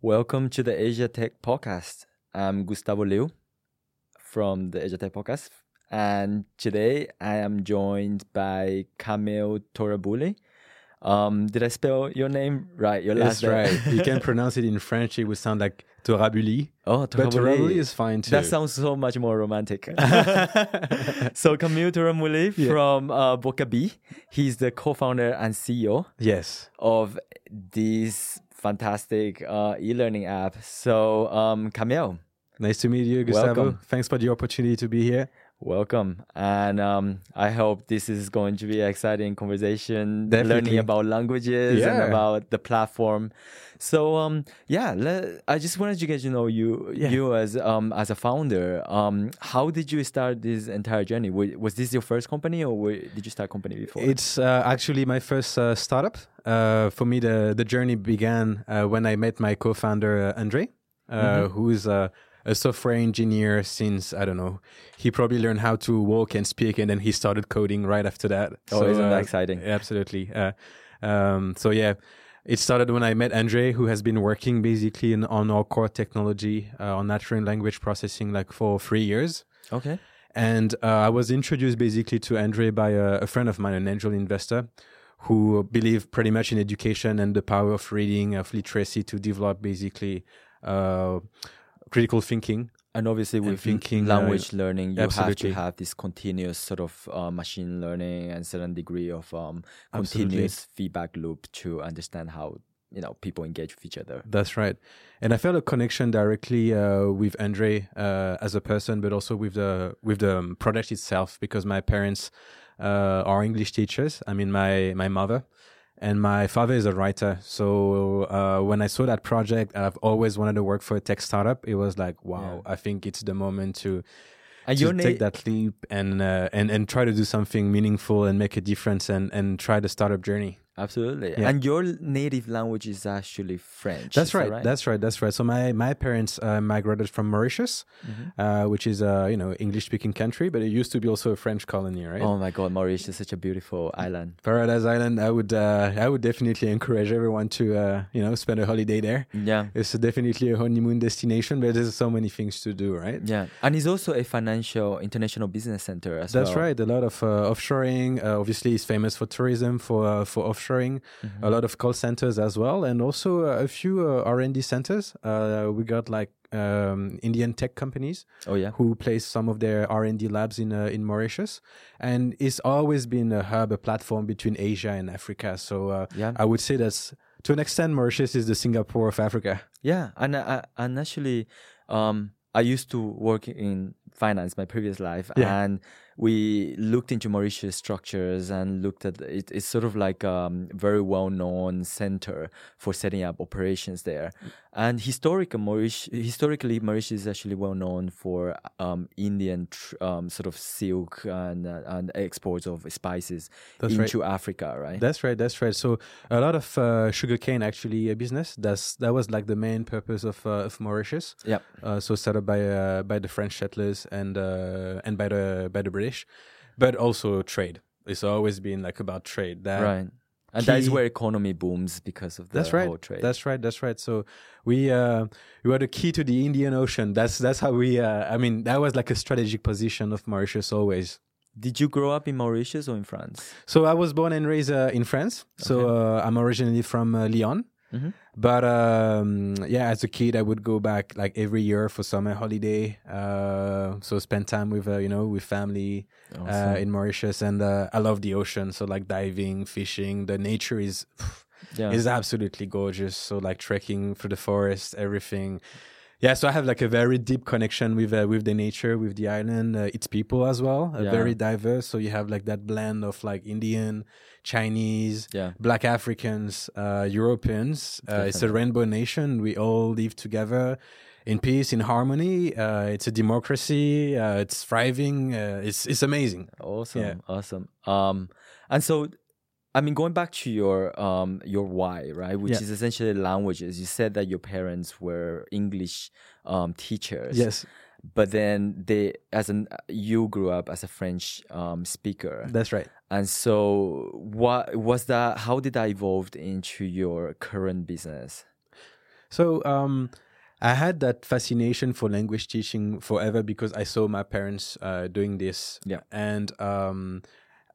Welcome to the Asia Tech Podcast. I'm Gustavo Liu from the Asia Tech Podcast, and today I am joined by Kamil Torabuli. Um, did I spell your name right? Your That's name? right. you can pronounce it in French. It would sound like Torabuli. Oh, But Torabuli. Torabuli is fine too. That sounds so much more romantic. so Camille Torabuli Yeah. from uh, Vocabi, he's the co-founder and CEO yes. of this fantastic uh, e-learning app. So um, Camille, Nice to meet you, Gustavo. Welcome. Thanks for the opportunity to be here. Welcome, and um, I hope this is going to be an exciting conversation, Definitely. learning about languages and about the platform. So um, yeah, le- I just wanted to get to know you, Yeah. you as um as a founder. Um, how did you start this entire journey? Wa- Was this your first company, or wa- did you start company before? It's uh, actually my first uh, startup. Uh, for me, the, the journey began uh, when I met my co founder, uh, Andre, uh, Mhm. who's uh, a software engineer since, I don't know, he probably learned how to walk and speak, and then he started coding right after that. oh, isn't that uh, exciting? Absolutely. Uh, um, so yeah, it started when I met Andre, who has been working basically in, on our core technology uh, on natural language processing like for three years. Okay. And uh, I was introduced basically to Andre by a, a friend of mine, an angel investor, who believed pretty much in education and the power of reading, of literacy to develop basically uh, critical thinking. And obviously, with thinking, uh, language learning, you have to have this continuous sort of uh, machine learning and certain degree of um, Absolutely. continuous feedback loop to understand how you know people engage with each other. That's right. And I felt a connection directly uh, with Andre uh, as a person, but also with the with the um, product itself because my parents uh, are English teachers. I mean, my my mother and my father is a writer. So uh, when I saw that project, I've always wanted to work for a tech startup. It was like, wow, I think it's the moment to And to your take that leap and uh, and and try to do something meaningful and make a difference and and try the startup journey. Absolutely. Yeah. And your native language is actually French. That's is that right, That's right. That's right. So my my parents uh, migrated from Mauritius, Mhm. uh, which is a you know English speaking country, but it used to be also a French colony, right? Oh my God, Mauritius is such a beautiful island. Paradise Island. I would uh, I would definitely encourage everyone to uh, you know spend a holiday there. Yeah. It's definitely a honeymoon destination, but there's so many things to do, right? Yeah, and it's also a financial international business center as That's well. right. A lot of uh, offshoring. Uh, obviously, it's famous for tourism, for uh, for offshoring. Mhm. A lot of call centers as well, and also uh, a few uh, R and D centers. Uh, we got like um, Indian tech companies Oh yeah. who place some of their R and D labs in uh, in Mauritius, and it's always been a hub, a platform between Asia and Africa. So uh, Yeah. I would say that's to an extent Mauritius is the Singapore of Africa. Yeah, and I, I- and actually, um, I used to work in finance my previous life, Yeah. and we looked into Mauritius structures and looked at it. It's sort of like um very well known center for setting up operations there, and historic Mauritius, historically Mauritius is actually well known for um Indian tr- um sort of silk and uh, and exports of spices That's right. into Africa, right? That's right. That's right. So a lot of uh, sugarcane actually a business. That's that was like the main purpose of uh, of Mauritius. Yep. Uh, so set up by uh, by the French settlers and uh, and by the by the British, but also trade. It's always been like about trade. That right. And that is where economy booms because of the That's right. trade. That's right. That's right. So we uh, we were the key to the Indian Ocean. That's that's how we. Uh, I mean, that was like a strategic position of Mauritius always. Did you grow up in Mauritius or in France? So I was born and raised uh, in France. So uh, I'm originally from uh, Lyon. Mhm. But um, yeah, as a kid, I would go back like every year for summer holiday. Uh, so spend time with uh, you know with family uh, in Mauritius, and uh, I love the ocean. So like diving, fishing, the nature is yeah. is absolutely gorgeous. So like trekking through the forest, everything. Yeah, so I have like a very deep connection with uh, with the nature, with the island, uh, its people as well. Uh, Yeah. Very diverse. So you have like that blend of like Indian, Chinese, yeah. Black Africans, uh, Europeans. Uh, it's a rainbow nation. We all live together in peace, in harmony. Uh, it's a democracy. Uh, it's thriving. Uh, it's it's amazing. Awesome. Yeah. Awesome. Um, and so, I mean, going back to your um your why, right, which Yeah. is essentially languages. You said that your parents were English um teachers. Yes, But then they, as an you grew up as a French um speaker, that's right. And so what was that? How did that evolve into your current business? So um, I had that fascination for language teaching forever because I saw my parents uh, doing this. Yeah. And um,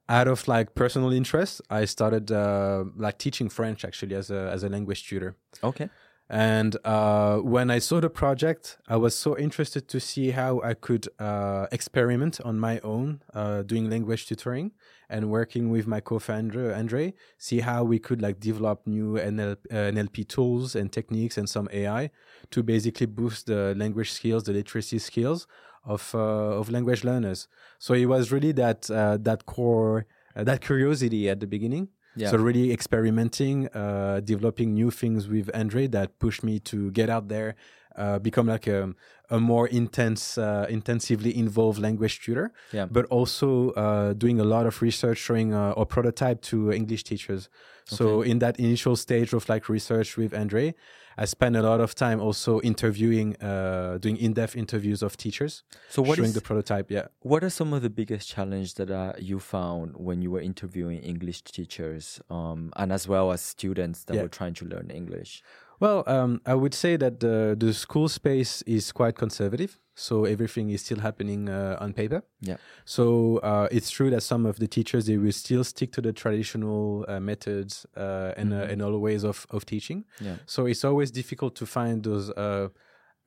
out of like personal interest, I started uh, like teaching French actually as a as a language tutor. Okay. And uh, when I saw the project, I was so interested to see how I could uh, experiment on my own, uh, doing language tutoring and working with my co-founder Andre, see how we could like develop new NL, NLP tools and techniques and some AI to basically boost the language skills, the literacy skills of uh, of language learners. So it was really that uh, that core, uh, that curiosity at the beginning Yeah. so really experimenting, uh, developing new things with Andre that pushed me to get out there, uh, become like a, a more intense, uh, intensively involved language tutor. Yeah. But also uh, doing a lot of research, showing uh, our prototype to English teachers. So in that initial stage of like research with Andre, I spent a lot of time also interviewing, uh, doing in-depth interviews of teachers, So what showing is the prototype. Yeah. what are some of the biggest challenges that uh, you found when you were interviewing English teachers, um, and as well as students that Yeah. were trying to learn English? Well, um, I would say that the the school space is quite conservative, so everything is still happening uh, on paper. Yeah. So uh, it's true that some of the teachers they will still stick to the traditional uh, methods uh, and uh, and all ways of of teaching. Yeah. So it's always difficult to find those uh,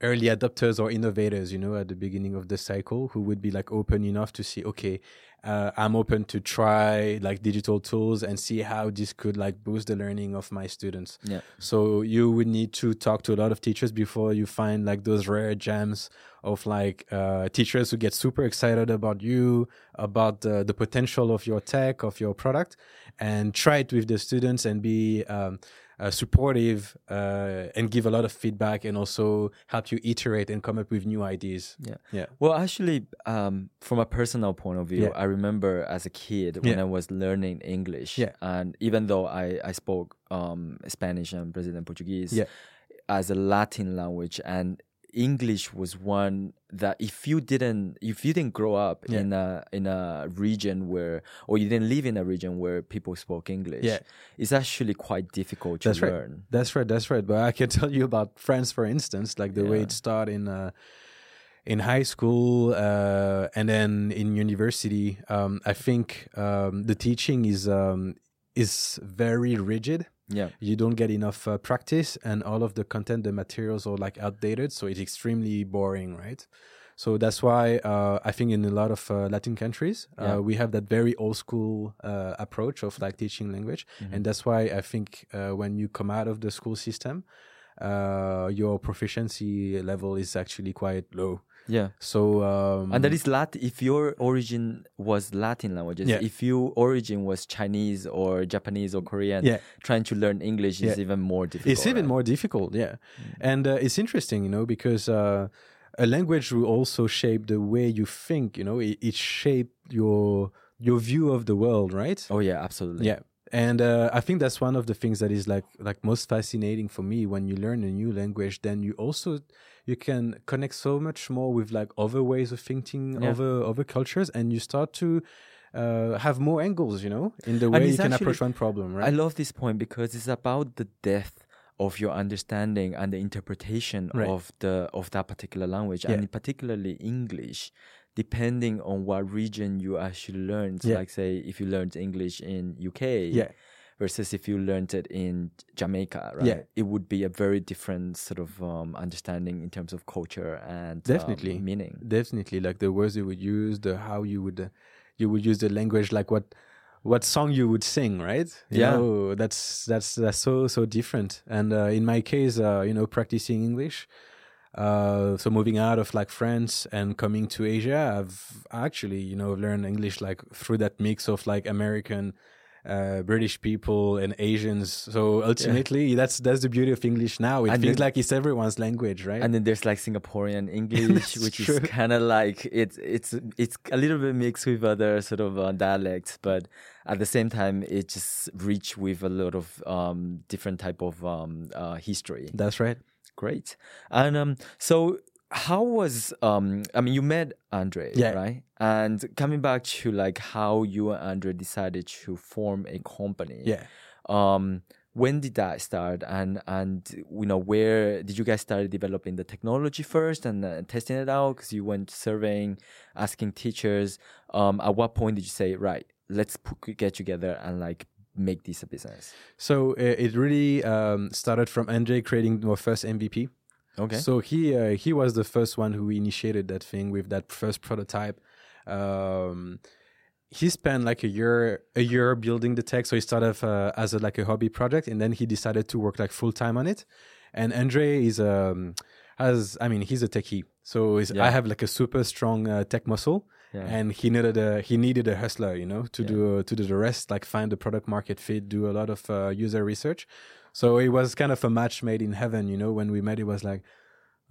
early adopters or innovators, you know, at the beginning of the cycle who would be like open enough to see, okay, uh, I'm open to try like digital tools and see how this could like boost the learning of my students. Yeah. So you would need to talk to a lot of teachers before you find like those rare gems of like uh, teachers who get super excited about you, about the, the potential of your tech, of your product, and try it with the students and be um, uh, supportive uh, and give a lot of feedback and also help you iterate and come up with new ideas. Yeah. Yeah. Well, actually, um, from a personal point of view, Yeah. I remember as a kid when Yeah. I was learning English, Yeah. and even though I, I spoke um, Spanish and Brazilian Portuguese Yeah. as a Latin language, and English was one that if you didn't if you didn't grow up Yeah. in a in a region where or you didn't live in a region where people spoke English, Yeah. it's actually quite difficult to That's right. learn. That's right. That's right. But I can tell you about France, for instance, like the way Yeah. it started in uh, in high school uh, and then in university. Um, I think um, the teaching is um, is very rigid. Yeah. You don't get enough uh, practice, and all of the content, the materials are like outdated, so it's extremely boring, right? So that's why uh, I think in a lot of uh, Latin countries uh, Yeah. we have that very old school uh, approach of like teaching language, and that's why I think uh, when you come out of the school system, uh, your proficiency level is actually quite low. Yeah. So um, And that is Latin. If your origin was Latin languages, Yeah. if your origin was Chinese or Japanese or Korean, Yeah. trying to learn English is even more difficult. it's even right? more difficult yeah and uh, it's interesting you know because uh, a language will also shape the way you think you know it, it shaped your your view of the world right Oh yeah, absolutely. yeah and uh, i think that's one of the things that is like like most fascinating for me when you learn a new language then you also you can connect so much more with like other ways of thinking Yeah. other other cultures and you start to uh, have more angles you know in the way you can actually- approach one problem right I love this point because it's about the depth of your understanding and the interpretation Right. of the of that particular language, Yeah. and particularly English. Depending on what region you actually learned, Yeah. like say if you learned English in UK, yeah versus if you learned it in Jamaica, right? Yeah. It would be a very different sort of um, understanding in terms of culture and um, Definitely. meaning. definitely like the words you would use the how you would uh, you would use the language like what what song you would sing right You Yeah. know, that's that's that's so so different and uh, in my case uh, you know practicing english uh, so moving out of like france and coming to asia i've actually you know learned english like through that mix of like american uh, British people and Asians. So ultimately, that's that's the beauty of English now. It And feels then- like it's everyone's language, right? And then there's like Singaporean English, which true. is kind of like it's it's it's a little bit mixed with other sort of uh, dialects, but at the same time, it just rich with a lot of um, different type of um, uh, history. that's right. Great. And um, so how was um? I mean, you met Andre, Yeah. right? And coming back to like how you and Andre decided to form a company. Yeah. Um, when did that start and and you know where did you guys start developing the technology first and uh, testing it out because you went surveying asking teachers um, at what point did you say right let's put, get together and like make this a business So uh, it really um, started from Andre creating our first MVP. okay So he uh, he was the first one who initiated that thing with that first prototype. Um, he spent like a year a year building the tech. So he started uh, as a, like a hobby project, and then he decided to work like full time on it. And Andre is um has I mean he's a techie, so Yeah. I have like a super strong uh, tech muscle yeah and he needed a he needed a hustler you know to Yeah. do to do the rest like find the product market fit do a lot of uh, user research so it was kind of a match made in heaven you know when we met it was like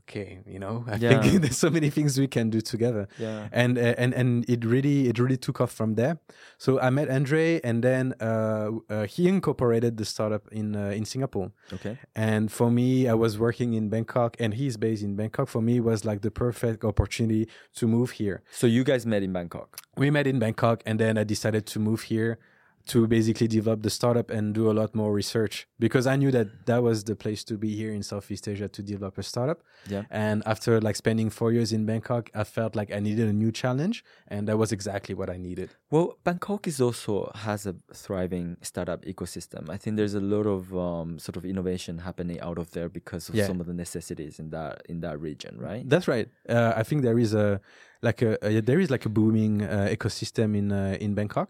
okay you know? I Yeah. think there's so many things we can do together. Yeah. And uh, and and it really it really took off from there. So i met andre and then uh, uh, he incorporated the startup in uh, in singapore. Okay. And for me, I was working in Bangkok and he's based in Bangkok. For me, it was like the perfect opportunity to move here. so you guys met in bangkok? We met in Bangkok and then I decided to move here to basically develop the startup and do a lot more research because I knew that that was the place to be here in Southeast Asia to develop a startup. Yeah. And after like spending four years in Bangkok, I felt like I needed a new challenge and that was exactly what I needed. Well, Bangkok is also has a thriving startup ecosystem. I think there's a lot of um, sort of innovation happening out of there because of Yeah. some of the necessities in that in that region, right? That's right. Uh, I think there is a like a, a there is like a booming uh, ecosystem in uh, in Bangkok.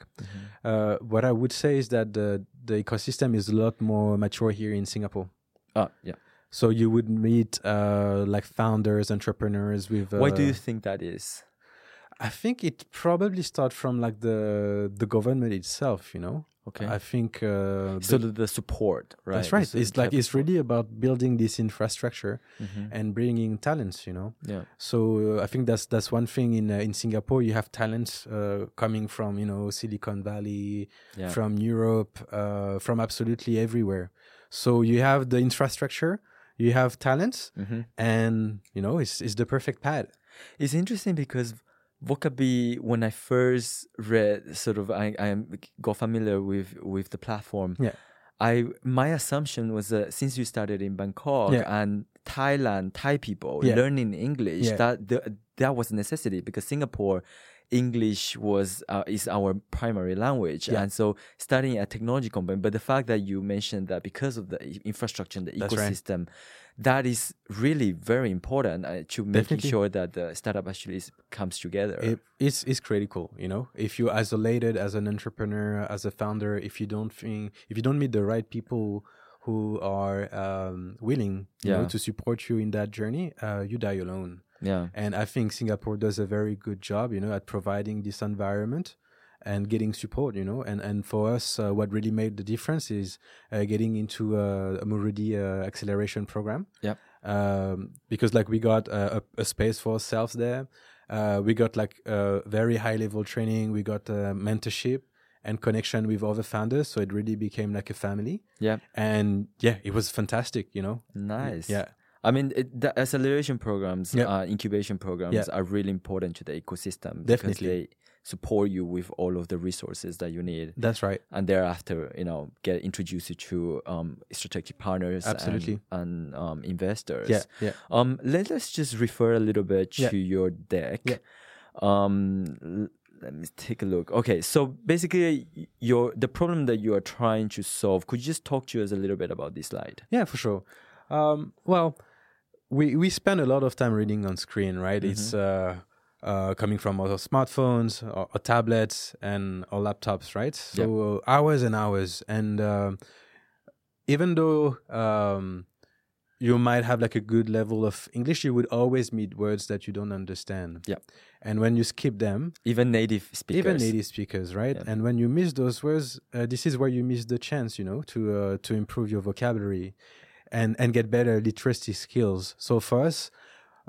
Uh, what I would say is that the the ecosystem is a lot more mature here in Singapore. Ah, yeah. So you would meet uh, like founders, entrepreneurs with. Uh, Why do you think that is? I think it probably starts from like the the government itself. You know. Okay. I think. Uh, so the- the, support, right? that's right. sort It's like it's really about building this infrastructure Mhm. and bringing talents. You know. Yeah. So uh, I think that's that's one thing in uh, in Singapore. You have talents uh, coming from you know Silicon Valley, Yeah. from Europe, uh, from absolutely everywhere. So you have the infrastructure, you have talents, Mhm. and you know it's it's the perfect pad. It's interesting because Vocabi, when I first read, sort of, I, I got familiar with with the platform. Yeah. I my assumption was that since you started in Bangkok Yeah. and Thailand, Thai people Yeah. learning English, Yeah. that the, that was a necessity because Singapore. English was uh, is our primary language, Yeah. and so studying a technology company. But the fact that you mentioned that because of the infrastructure and the That's right. ecosystem, that is really very important uh, to making sure that the startup actually is, comes together. It, it's it's critical. You know, if you're isolated as an entrepreneur, as a founder, if you don't think, if you don't meet the right people who are um, willing, you know, Yeah. to support you in that journey, uh, you die alone. Yeah, And I think Singapore does a very good job, you know, at providing this environment and getting support, you know. And and for us, uh, what really made the difference is uh, getting into uh, a Muridi uh, acceleration program. Yep. Um, because like we got uh, a, a space for ourselves there. Uh, we got like uh, very high level training. We got uh, mentorship and connection with other founders. So it really became like a family. yeah, And yeah, it was fantastic, you know. nice. Yeah. I mean, it, the acceleration programs, Yeah. uh, incubation programs Yeah. are really important to the ecosystem because Definitely. they support you with all of the resources that you need, That's right. and thereafter, you know, get introduced to um, strategic partners, Absolutely. and, um, investors. Yeah. Yeah. Um, let us just refer a little bit Yeah. to your deck. Yeah. Um, let me take a look. Okay, so basically, your the problem that you are trying to solve. Could you just talk to us a little bit about this slide? Yeah, for sure. Um, well, we we spend a lot of time reading on screen, right? It's uh, uh, coming from our smartphones, our, our tablets, and our laptops, right? So uh, hours and hours, and um even though um, you might have like a good level of English, you would always meet words that you don't understand. Yeah. And when you skip them, Even native speakers. even native speakers, right? Yeah. And when you miss those words, uh, this is where you miss the chance, you know, to uh, to improve your vocabulary and and get better literacy skills. So for us,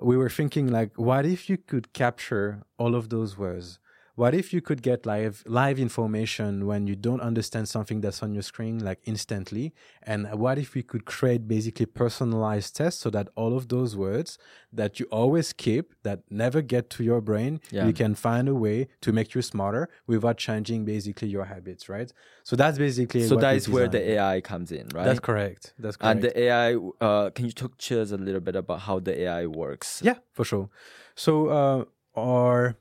we were thinking like, what if you could capture all of those words? What if you could get live live information when you don't understand something that's on your screen like instantly and what if we could create basically personalized tests so that all of those words that you always keep that never get to your brain Yeah. you can find a way to make you smarter without changing basically your habits right so that's basically So that we where the. AI comes in, right? that's correct that's correct And the AI, uh, can you talk to us a little bit about how the AI works? Yeah, for sure. So uh, our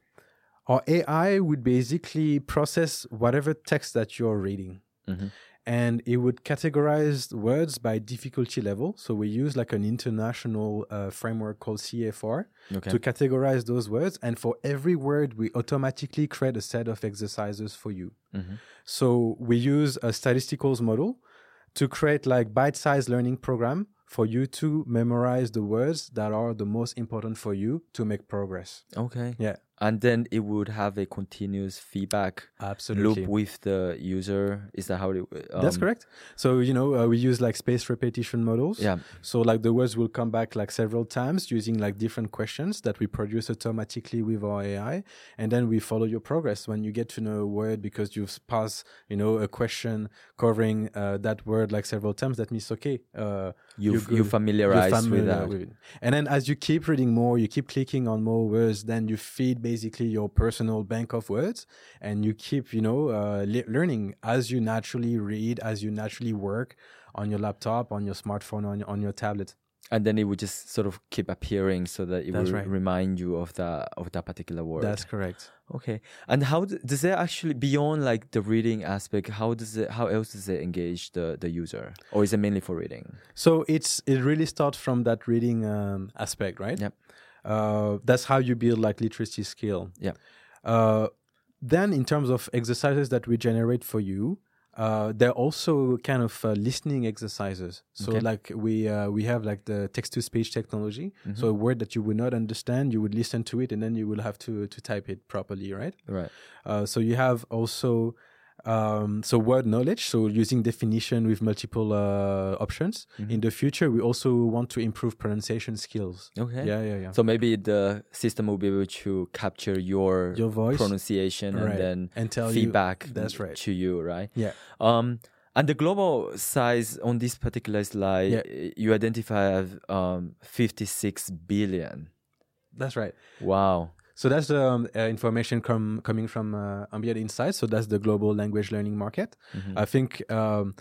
our AI would basically process whatever text that you're reading, Mhm. and it would categorize words by difficulty level. So we use like an international uh, framework called CEFR Okay. to categorize those words, and for every word, we automatically create a set of exercises for you. Mhm. So we use a statisticals model to create like bite-sized learning program for you to memorize the words that are the most important for you to make progress. Okay. Yeah. And then it would have a continuous feedback Absolutely. loop with the user. Is that how it? Um, That's correct. So you know uh, we use like space repetition models. Yeah. So like the words will come back like several times using like different questions that we produce automatically with our AI, and then we follow your progress when you get to know a word because you've passed you know a question covering uh, that word like several times. That means okay. Uh, You you familiarize with that. with it. And then as you keep reading more, you keep clicking on more words, then you feed basically your personal bank of words and you keep, you know, uh, le- learning as you naturally read, as you naturally work on your laptop, on your smartphone, on, on your tablet. and then it would just sort of keep appearing so that it That's will right. remind you of that of that particular word. That's correct. okay. And how does it actually beyond like the reading aspect? How does it? How else does it engage the the user, or is it mainly for reading? So it's it really starts from that reading um, aspect, right? Yep. Uh, that's how you build like literacy skill. Yep. Uh, then in terms of exercises that we generate for you, uh, they're also kind of uh, listening exercises. So Okay. like we uh, we have like the text to speech technology. Mm-hmm. So a word that you would not understand, you would listen to it, and then you will have to to type it properly, right? Right. Uh, so you have also um, so word knowledge. So using definition with multiple uh, options. Mm-hmm. In the future, we also want to improve pronunciation skills. Okay. Yeah, yeah, yeah. So maybe the system will be able to capture your, Your voice. pronunciation Right. and then And tell you- feedback that's right. to you, right? yeah. Um, and the global size on this particular slide, Yeah. you identify as um, 56 billion. That's right. Wow. So that's the um, uh, information com- coming from uh, Ambient Insights. So that's the global language learning market. Mhm. I think um,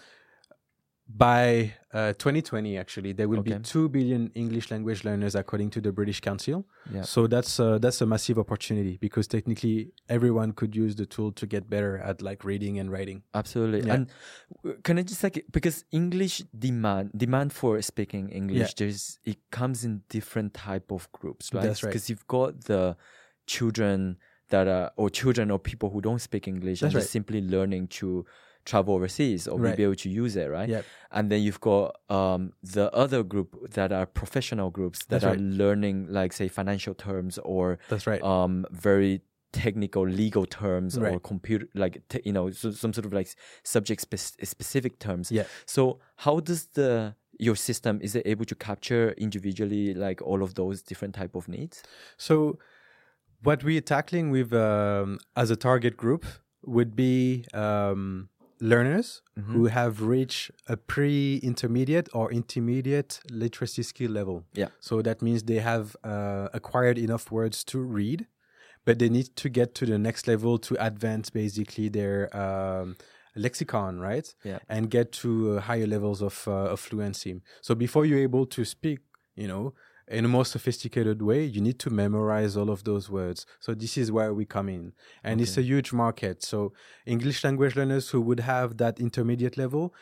by uh, 2020, actually, there will Okay. be two billion English language learners, according to the British Council. Yeah. So that's uh, that's a massive opportunity because technically everyone could use the tool to get better at like reading and writing. Absolutely. Yeah. And can I just like because English demand demand for speaking English, there's it comes in different type of groups, right? That's right. Because you've got the children that are or children or people who don't speak English and That's just simply learning to travel overseas or Right. be able to use it, right? Yep. And then you've got um, the other group that are professional groups that That's are right. learning, like say financial terms or That's right. um, very technical legal terms or Right. computer like te- you know so, some sort of like subject spec- specific terms Yeah. so how does the your system is it able to capture individually like all of those different type of needs So, what we're tackling with um, as a target group would be um, learners Mm-hmm. who have reached a pre-intermediate or intermediate literacy skill level. Yeah. So that means they have uh, acquired enough words to read, but they need to get to the next level to advance basically their um, lexicon, right? Yeah. And get to uh, higher levels of, uh, of fluency. So before you're able to speak, you know, in a more sophisticated way, you need to memorize all of those words. So this is where we come in. And it's a huge market. So English language learners who would have that intermediate level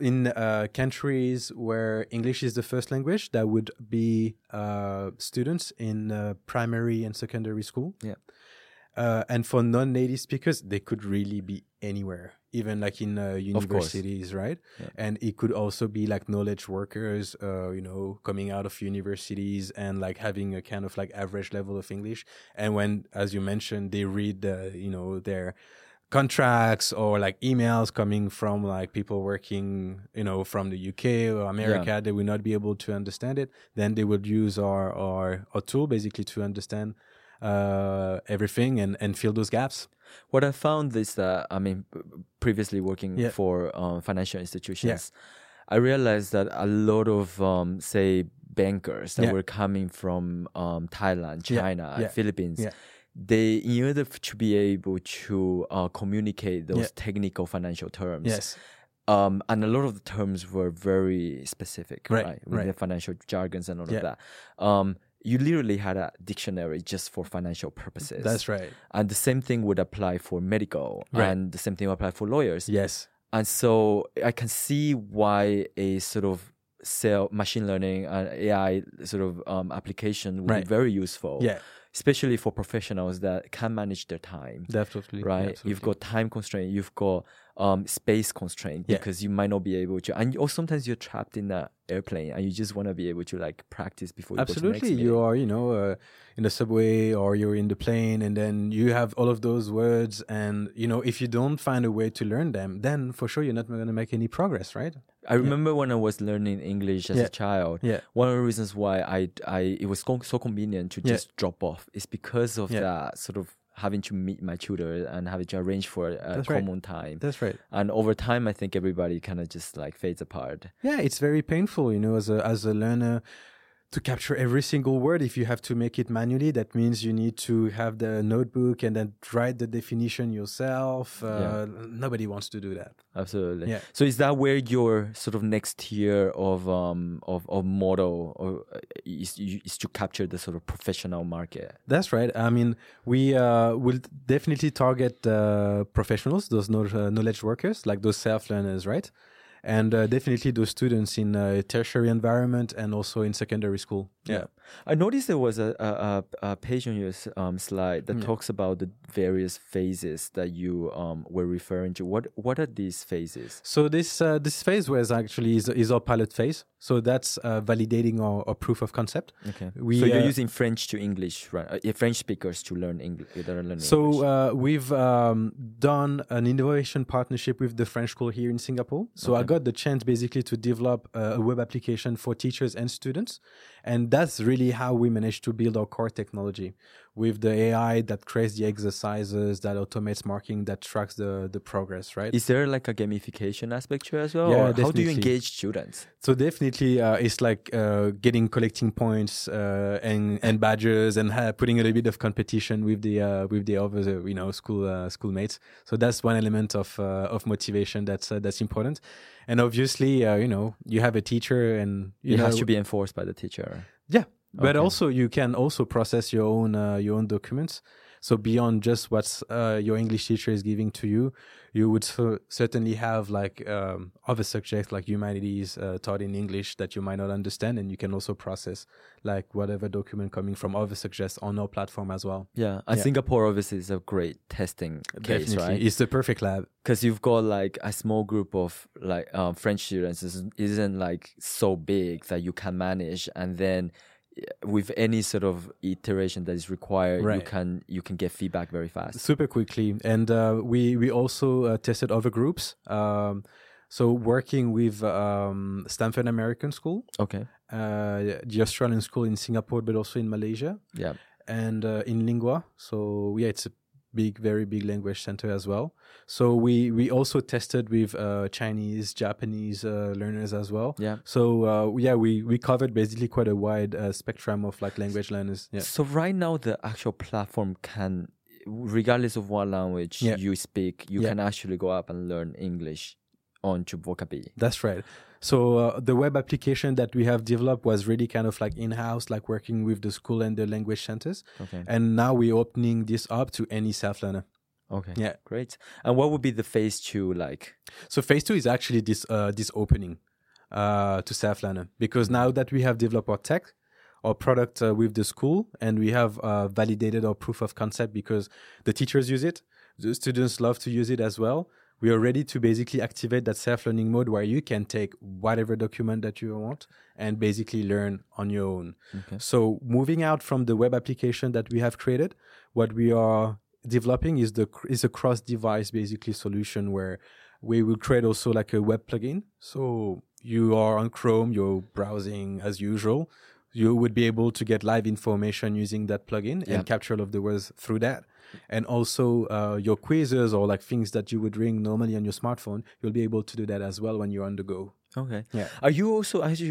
in uh, countries where English is the first language, that would be uh, students in uh, primary and secondary school. Yeah. Uh, and for non-native speakers, they could really be anywhere, even like in uh, universities, right? Yeah. And it could also be like knowledge workers, uh, you know, coming out of universities and like having a kind of like average level of English. And when, as you mentioned, they read, uh, you know, their contracts or like emails coming from like people working, you know, from the UK or America, they will not be able to understand it. Then they would use our our, our tool basically to understand uh, everything and and fill those gaps. What I found is that I mean, previously working Yeah. for um, financial institutions, I realized that a lot of um, say bankers that Yeah. were coming from um, Thailand, China, Yeah. Philippines. Yeah. They, in order to be able to uh, communicate those Yeah. technical financial terms, Yes, um, and a lot of the terms were very specific, Right, right? With right. the financial jargons and all Yeah. of that. Um, you literally had a dictionary just for financial purposes. that's right. And the same thing would apply for medical, Right. and the same thing would apply for lawyers. Yes, And so I can see why a sort of cell machine learning and AI sort of um, application would Right. be very useful. yeah, Especially for professionals that can manage their time definitely. right? Absolutely. You've got time constraint, you've got um, space constraint Yeah. because you might not be able to, and or sometimes you're trapped in that airplane and you just want to be able to like practice before you absolutely go to the next you are you know uh, in the subway or you're in the plane and then you have all of those words and you know if you don't find a way to learn them then for sure you're not going to make any progress right I remember when I was learning English as Yeah. a child. yeah One of the reasons why I, I it was so, convenient to Yeah. just drop off is because of Yeah. that sort of having to meet my tutor and having to arrange for a That's right. common time. that's right And over time, I think everybody kind of just like fades apart. yeah it's very painful you know as a as a learner to capture every single word if you have to make it manually that means you need to have the notebook and then write the definition yourself uh, Yeah. nobody wants to do that Absolutely. Yeah. So is that where your sort of next tier of um of, of model or uh, is is to capture the sort of professional market? That's right. I mean, we uh, will definitely target uh, professionals, those uh, knowledge workers, like those self learners, right? And uh, definitely those students in uh, tertiary environment and also in secondary school. Yeah. I noticed there was a a, a, a page on your um, slide that Yeah. talks about the various phases that you um were referring to. What what are these phases? So this uh, this phase was actually is, is our pilot phase. So that's uh, validating our, our proof of concept. Okay. We, so you're uh, using French to English, right? Uh, French speakers to learn English. That are learning So uh, we've um, done an innovation partnership with the French school here in Singapore. So I Okay. Got the chance basically to develop uh, a web application for teachers and students, and that's really how we managed to build our core technology with the AI that creates the exercises, that automates marking, that tracks the the progress. Right. is there like a gamification aspect to it as well? Yeah, or how do you engage students? So definitely, uh, it's like uh, getting collecting points uh, and and badges and ha- putting a little bit of competition with the uh, with the other you know school uh, schoolmates. So that's one element of uh, of motivation that's uh, that's important. And obviously, uh, you know, you have a teacher, and you It know, has to be enforced by the teacher. Yeah. But Okay. also, you can also process your own uh, your own documents. So beyond just what uh, your English teacher is giving to you, you would cer- certainly have like um, other subjects like humanities uh, taught in English that you might not understand, and you can also process like whatever document coming from other subjects on our platform as well. Yeah, and Yeah. Singapore obviously is a great testing case, Definitely, right? it's the perfect lab. Because you've got like a small group of like um, French students isn't, isn't like so big that you can manage, and then with any sort of iteration that is required, you can you can get feedback very fast. super quickly. And uh, we we also uh, tested other groups. Um, so working with um, Stamford American School Okay, uh, the australian school in singapore but also in malaysia. Yeah, and uh, inlingua so yeah it's a big very big language center as well so we we also tested with uh, chinese japanese uh, learners as well yeah. so uh, yeah we we covered basically quite a wide uh, spectrum of like language learners yeah So right now, the actual platform can, regardless of what language Yeah. you speak, you Yeah. can actually go up and learn English onto Vocabi. That's right. So uh, the web application that we have developed was really kind of like in-house, like working with the school and the language centers. Okay. And now we're opening this up to any self-learner. Okay. Yeah. Great. And what would be the phase two like? So phase two is actually this uh, this opening uh, to self-learner because now that we have developed our tech, our product uh, with the school, and we have uh, validated our proof of concept because the teachers use it, the students love to use it as well. We are ready to basically activate that self-learning mode where you can take whatever document that you want and basically learn on your own. Okay. So moving out from the web application that we have created, what we are developing is the is a cross-device basically solution where we will create also like a web plugin. So you are on Chrome, you're browsing as usual. You would be able to get live information using that plugin Yeah. and capture all of the words through that. And also uh, your quizzes or like things that you would ring normally on your smartphone, you'll be able to do that as well when you're on the go. Okay. Yeah. Are you also actually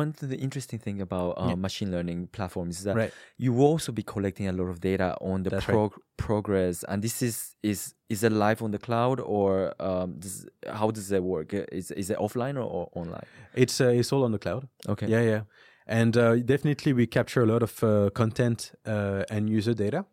one of the interesting thing about uh, Yeah. machine learning platforms is that Right. you will also be collecting a lot of data on the That's right. progress, and this is is is it live on the cloud or um, does, how does that work? Is is it offline or, or online? It's uh, it's all on the cloud. Okay. Yeah, yeah. And uh, definitely, we capture a lot of uh, content uh, and user data.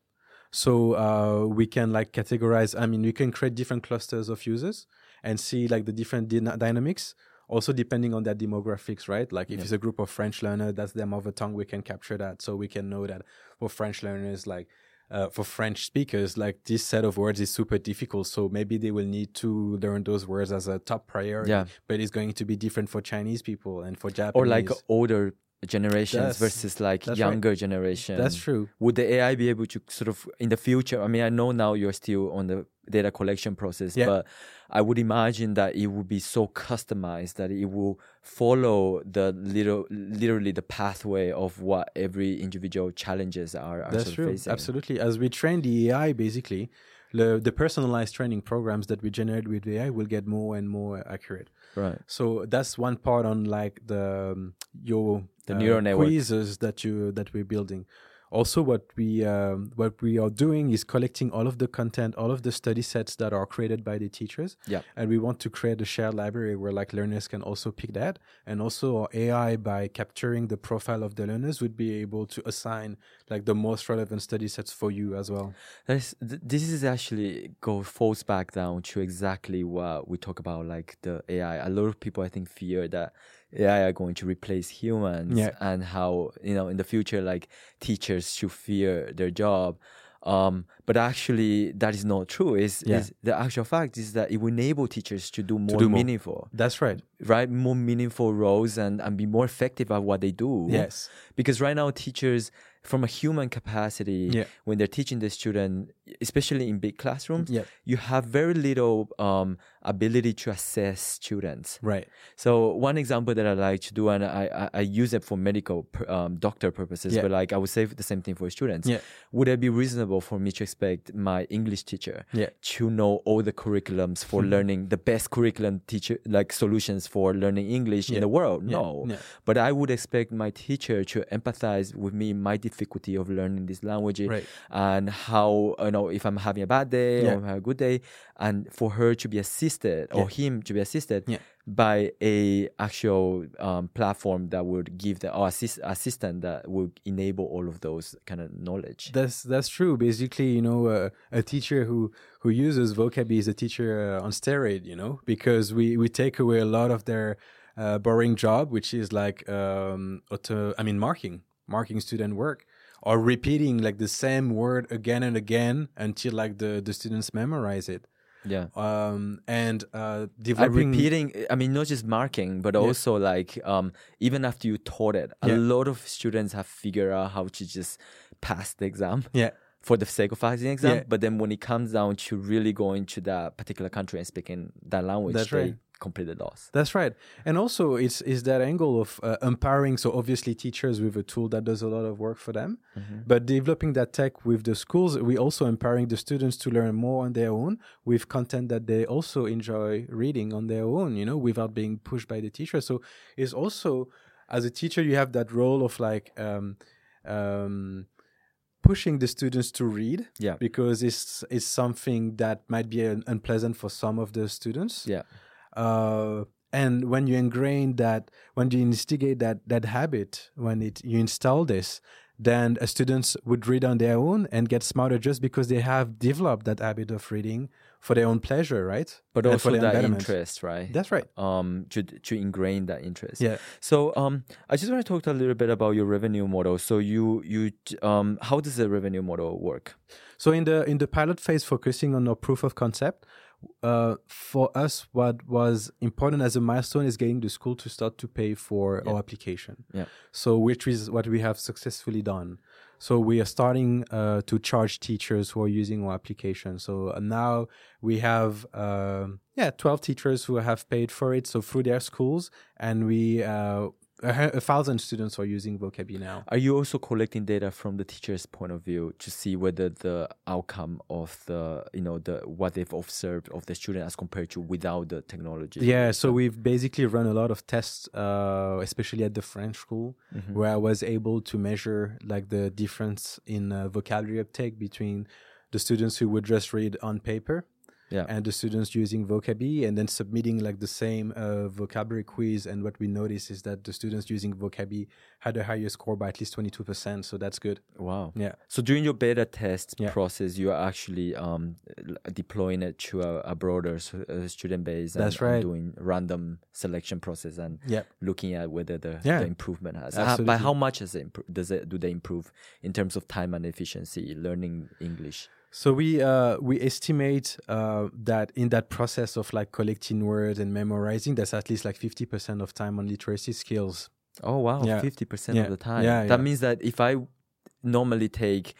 So uh, we can like categorize. I mean, we can create different clusters of users and see like the different dyna- dynamics. Also, depending on their demographics, right? Like if Yeah. it's a group of French learners that's their mother tongue. We can capture that, so we can know that for French learners, like uh, for French speakers, like this set of words is super difficult. So maybe they will need to learn those words as a top priority. Yeah. But it's going to be different for Chinese people and for Japanese. Or like older generations That's- versus like that's right. younger generation. That's true. Would the AI be able to sort of in the future? I mean, I know now you're still on the data collection process, Yeah. but I would imagine that it would be so customized that it will follow the little, literally the pathway of what every individual challenges are, are That's true. facing. Absolutely. As we train the AI, basically, the, the personalized training programs that we generate with the AI will get more and more accurate. Right. So that's one part on like the um, your The neural network. quizzes that you that we're building. Also, what we um, what we are doing is collecting all of the content, all of the study sets that are created by the teachers, Yeah. and we want to create a shared library where like learners can also pick that, and also our AI by capturing the profile of the learners would be able to assign like the most relevant study sets for you as well. That is, th- this is actually go falls back down to exactly what we talk about, like the AI. A lot of people, I think, fear that AI are going to replace humans, Yeah. and how you know in the future, like teachers should fear their job. Um, but actually, that is not true. Is Yeah. the actual fact is that it will enable teachers to do more do more. meaningful, That's right. right? More meaningful roles and and be more effective at what they do Yes. because right now teachers from a human capacity Yeah. when they're teaching the student especially in big classrooms Yeah. you have very little um, ability to assess students Right. so one example that i like to do and i, I, I use it for medical um, doctor purposes Yeah. but like i would say the same thing for students Yeah. would it be reasonable for me to expect my english teacher Yeah. to know all the curriculums for learning the best curriculum teacher like solutions for learning english in the world Yeah. no Yeah. but I would expect my teacher to empathize with me, my difficulty of learning this language, Right. and how you know if I'm having a bad day Yeah. or I'm having a good day, and for her to be assisted or him to be assisted Yeah. by a actual um, platform that would give the or assist, assistant that would enable all of those kind of knowledge. That's that's true. Basically, you know, uh, a teacher who who uses vocab is a teacher uh, on steroid. You know, because we we take away a lot of their uh, boring job, which is like um, auto. I mean, marking, marking student work, or repeating like the same word again and again until like the the students memorize it. Yeah. Um, and uh, developing repeating, I mean, not just marking, but also like um, even after you taught it, a Yeah. lot of students have figured out how to just pass the exam. Yeah. for the sake of passing the exam. Yeah. But then when it comes down to really going to that particular country and speaking that language, That's they right. Completely lost. That's right, and also it's is that angle of uh, empowering. So obviously, teachers with a tool that does a lot of work for them, but developing that tech with the schools, we also empowering the students to learn more on their own with content that they also enjoy reading on their own. You know, without being pushed by the teacher. So it's also as a teacher, you have that role of like. Um, um, pushing the students to read Yeah. because it's it's something that might be un- unpleasant for some of the students Yeah. Uh, and when you ingrain that when you instigate that that habit when it you install this then uh, students would read on their own and get smarter just because they have developed that habit of reading for their own pleasure right But And also for their that interest, right? that's right um, to to ingrain that interest. Yeah. So um, I just want to talk a little bit about your revenue model. So you you um, how does the revenue model work? So in the in the pilot phase, focusing on our proof of concept, uh, for us, what was important as a milestone is getting the school to start to pay for our application. Yeah. So which is what we have successfully done. So we are starting uh, to charge teachers who are using our application. So uh, now we have um yeah twelve teachers who have paid for it. So through their schools, and we uh, a, a thousand students are using Vocabulary now. Are you also collecting data from the teacher's point of view to see whether the outcome of the you know the what they've observed of the student as compared to without the technology? Yeah, so we've basically run a lot of tests, uh, especially at the French school, Mm-hmm. where I was able to measure like the difference in uh, vocabulary uptake between the students who would just read on paper Yeah. and the students using Vocabi, and then submitting like the same uh, vocabulary quiz. And what we noticed is that the students using Vocabi had a higher score by at least twenty two percent. So that's good. Wow. Yeah. So during your beta test Yeah. process, you are actually um, deploying it to a, a broader s- uh, student base. And, That's and right. doing random selection process and Yeah. looking at whether the, Yeah. the improvement has. How, by how much it, does it do they improve in terms of time and efficiency learning English? So we uh, we estimate uh, that in that process of like collecting words and memorizing, there's at least like fifty percent of time on literacy skills. Oh wow, Yeah. fifty percent Yeah. of the time. Yeah, that yeah. means that if I normally take,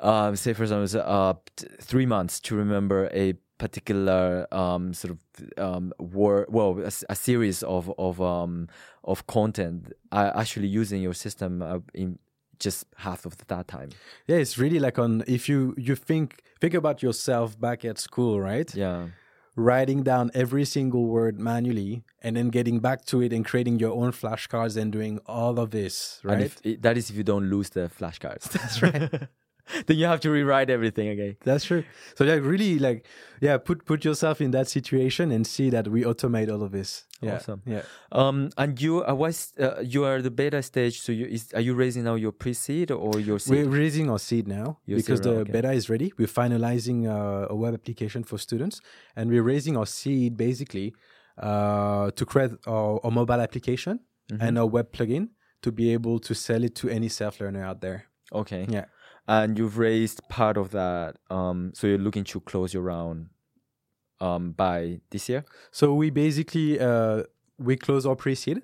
um, say for example, uh, three months to remember a particular um, sort of um, word, well, a series of of um, of content, I actually using your system uh, in just half of that time. Yeah, it's really like on if you you think think about yourself back at school, right? Yeah. Writing down every single word manually and then getting back to it and creating your own flashcards and doing all of this, And right? if, that is if you don't lose the flashcards. That's right. then you have to rewrite everything again. That's true. So like really like yeah, put put yourself in that situation and see that we automate all of this. Yeah. Awesome. Yeah. Um, and you are was uh, you are the beta stage. So you is are you raising now your pre-seed or your seed? We're raising our seed now Your because seed the okay. beta is ready. We're finalizing uh, a web application for students, and we're raising our seed basically uh, to create our, our mobile application Mm-hmm. and our web plugin to be able to sell it to any self learner out there. okay. Yeah. And you've raised part of that. Um, so you're looking to close your round, um, by this year. So we basically uh, we close our pre-seed.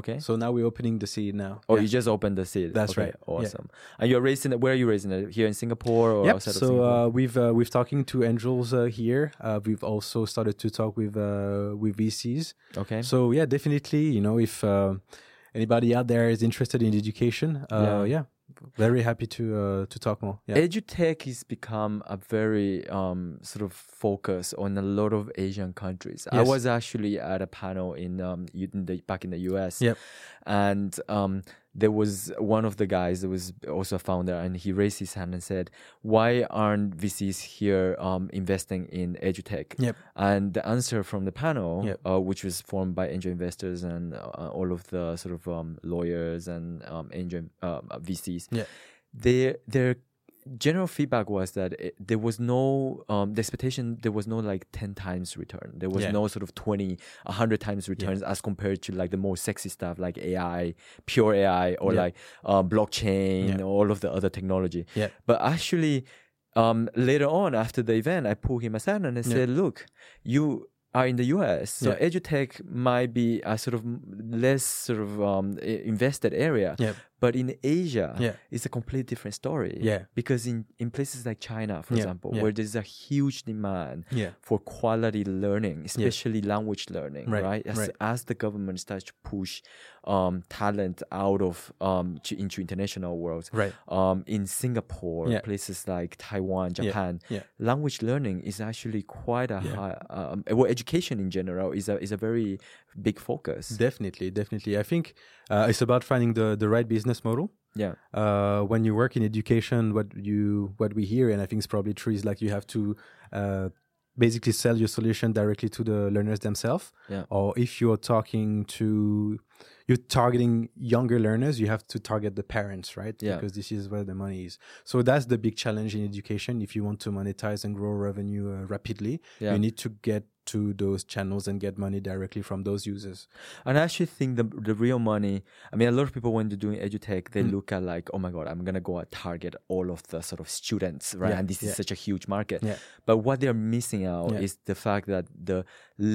Okay. So now we're opening the seed now. Oh, Yeah. you just opened the seed. That's Okay, right. Yeah. Awesome. And you're raising it. Where are you raising it? Here in Singapore or Yep. outside of So Singapore? uh, we've uh, we've talking to angels uh, here. Uh, we've also started to talk with uh, with VCs. okay. So yeah, definitely. You know, if uh, anybody out there is interested in education, uh, yeah. Very happy to uh, to talk more. Yeah. Edutech has become a very um, sort of focus on a lot of Asian countries. I was actually at a panel in, um, in the, back in the US, Yep. and um, there was one of the guys that was also a founder, and he raised his hand and said, "Why aren't VCs here um, investing in edutech?" Yep. And the answer from the panel, Yep. uh, which was formed by angel investors and uh, all of the sort of um, lawyers and um, angel uh, VCs, Yeah. their their general feedback was that it, there was no um, the expectation there was no like 10 times return there was Yeah. no sort of 20 100 times returns as compared to like the more sexy stuff like ai pure ai or Yeah. like um, blockchain Yeah. all of the other technology Yeah. but actually um, later on after the event i pulled him aside and i said look you are in the US, so Yeah. edutech might be a sort of less sort of um, invested area, Yeah. But in Asia, Yeah. it's a completely different story. Yeah. Because in, in places like China, for Yeah, example, yeah. where there's a huge demand for quality learning, especially language learning, Right, right? As, right. as the government starts to push um, talent out of um, to, into international worlds, Right. um, in Singapore, places like Taiwan, Japan, language learning is actually quite a high. Um, well, education in general is a is a very big focus. Definitely, definitely. I think uh, it's about finding the the right business model. yeah, uh, when you work in education, what you what we hear, and I think it's probably true, is like you have to uh, basically sell your solution directly to the learners themselves. Yeah. Or if you're talking to you're targeting younger learners, you have to target the parents, right? Yeah. Because this is where the money is. So that's the big challenge in education. If you want to monetize and grow revenue uh, rapidly, yeah. you need to get to those channels and get money directly from those users. And I actually think the the real money. I mean, a lot of people when they're doing edutech, they Mm. look at like, oh my god, I'm gonna go and target all of the sort of students, right? Yeah, and this yeah. is such a huge market. Yeah. But what they're missing out is the fact that the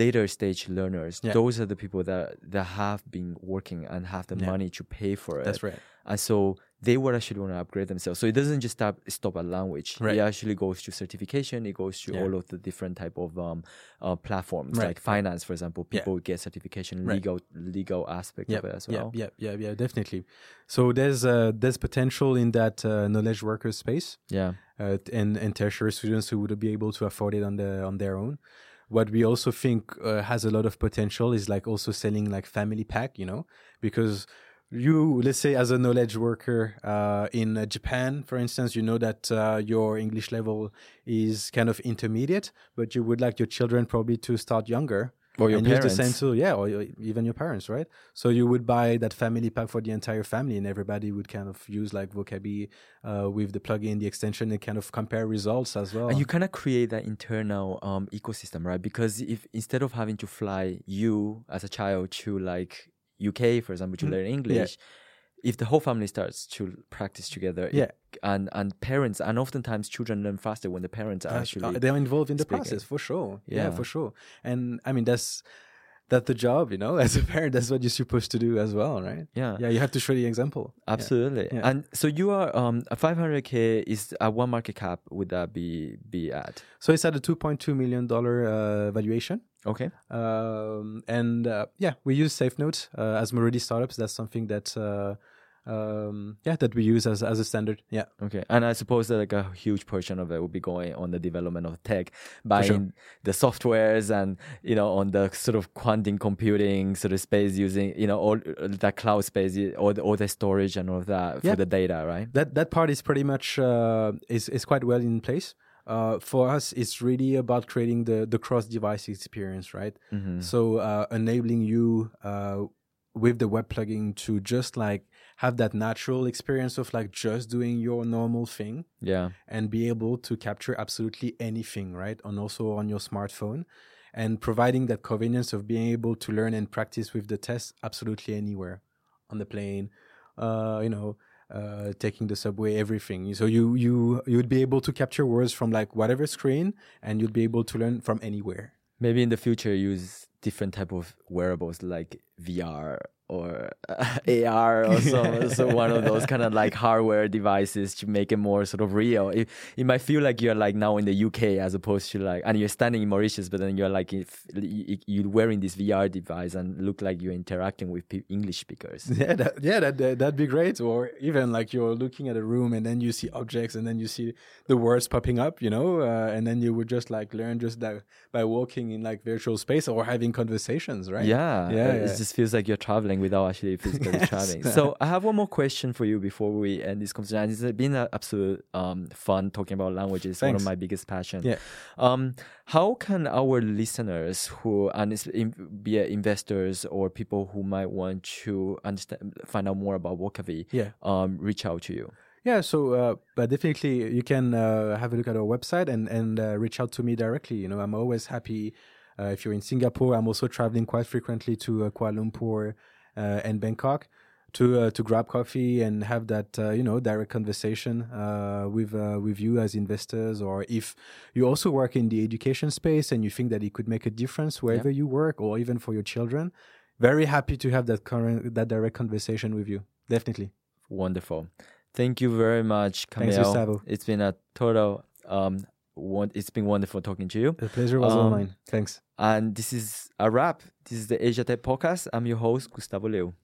later stage learners, those are the people that that have been working working and have the Yeah. money to pay for it. That's right. And so they would actually want to upgrade themselves. So it doesn't just stop stop at language. Right. It actually goes to certification. It goes to Yeah. all of the different type of um, uh, platforms, Right. like finance, for example. Yeah. People get certification, Right. legal legal aspect yeah, of it as well. yeah, yeah, yeah, definitely. So there's uh, there's potential in that uh, knowledge worker space, Yeah. uh, and and tertiary students who would be able to afford it on the on their own. What we also think uh, has a lot of potential is like also selling like family pack, you know, because you let's say as a knowledge worker uh, in uh, Japan, for instance, you know that uh, your English level is kind of intermediate, but you would like your children probably to start younger Or your and parents. use the same tool, yeah, or your- even your parents, right? So you would buy that family pack for the entire family, and everybody would kind of use like Vocabi uh, with the plugin, the extension, and kind of compare results as well. And you kind of create that internal um, ecosystem, right? Because if instead of having to fly you as a child to like UK, for example, to Mhm. learn English, if the whole family starts to practice together, it- Yeah. and and parents and oftentimes children learn faster when the parents are Uh, actually they're involved in the speaking. process for sure. Yeah. Yeah. for sure. And I mean that's that's the job, you know. As a parent, that's what you're supposed to do as well, right? yeah. Yeah, you have to show the example. Absolutely, Yeah. and so you are um a 500k is at one market cap. Would that be be at? So it's at a 2.2 million dollar uh, valuation. Okay, um, and uh, yeah, we use SafeNote uh, as Moridi startups. That's something that uh, um, yeah that we use as as a standard. Yeah, okay, and I suppose that like a huge portion of it will be going on the development of tech, buying sure. the softwares and you know on the sort of quantum computing sort of space using you know all uh, that cloud space, all the all the storage and all of that Yeah. for the data, right? that that part is pretty much uh, is is quite well in place. Uh, for us, it's really about creating the the cross device experience, right? Mhm. So uh, enabling you uh, with the web plugin to just like have that natural experience of like just doing your normal thing Yeah, and be able to capture absolutely anything, right? And also on your smartphone and providing that convenience of being able to learn and practice with the test absolutely anywhere on the plane, uh, you know, uh, taking the subway, everything. So you, you, you would be able to capture words from like whatever screen and you'd be able to learn from anywhere. maybe in the future use different type of wearables like VR or AR or so, so one of those kind of like hardware devices to make it more sort of real. It, it might feel like you're like now in the UK as opposed to like, and you're standing in Mauritius, but then you're like, if you- you're wearing this VR device and look like you're interacting with English speakers. Yeah, that, yeah, that, that that'd be great. Or even like you're looking at a room and then you see objects and then you see the words popping up, you know, uh, and then you would just like learn just that by walking in like virtual space or having conversations, right? Yeah, Yeah, uh, yeah. It just feels like you're traveling without actually physically Yes. traveling. So I have one more question for you before we end this conversation. It's been an absolute um, fun talking about languages. One of my biggest passions. Yeah. Um, how can our listeners who and be investors or people who might want to understand, find out more about Vocabi, Yeah. um, reach out to you? Yeah, so uh, but definitely you can uh, have a look at our website and and uh, reach out to me directly. You know, I'm always happy. Uh, if you're in Singapore, I'm also traveling quite frequently to uh, Kuala Lumpur and Bangkok to uh, to grab coffee and have that uh, you know direct conversation uh, with uh, with you as investors. Or if you also work in the education space and you think that it could make a difference wherever you work, or even for your children, very happy to have that current that direct conversation with you. Definitely. Wonderful. Thank you very much, Camille. Thanks, Gustavo. It's been a total um, it's been wonderful talking to you. The pleasure was all Um, mine. Thanks. And this is a wrap. This is the Asia Tech Podcast. I'm your host, Gustavo Leo.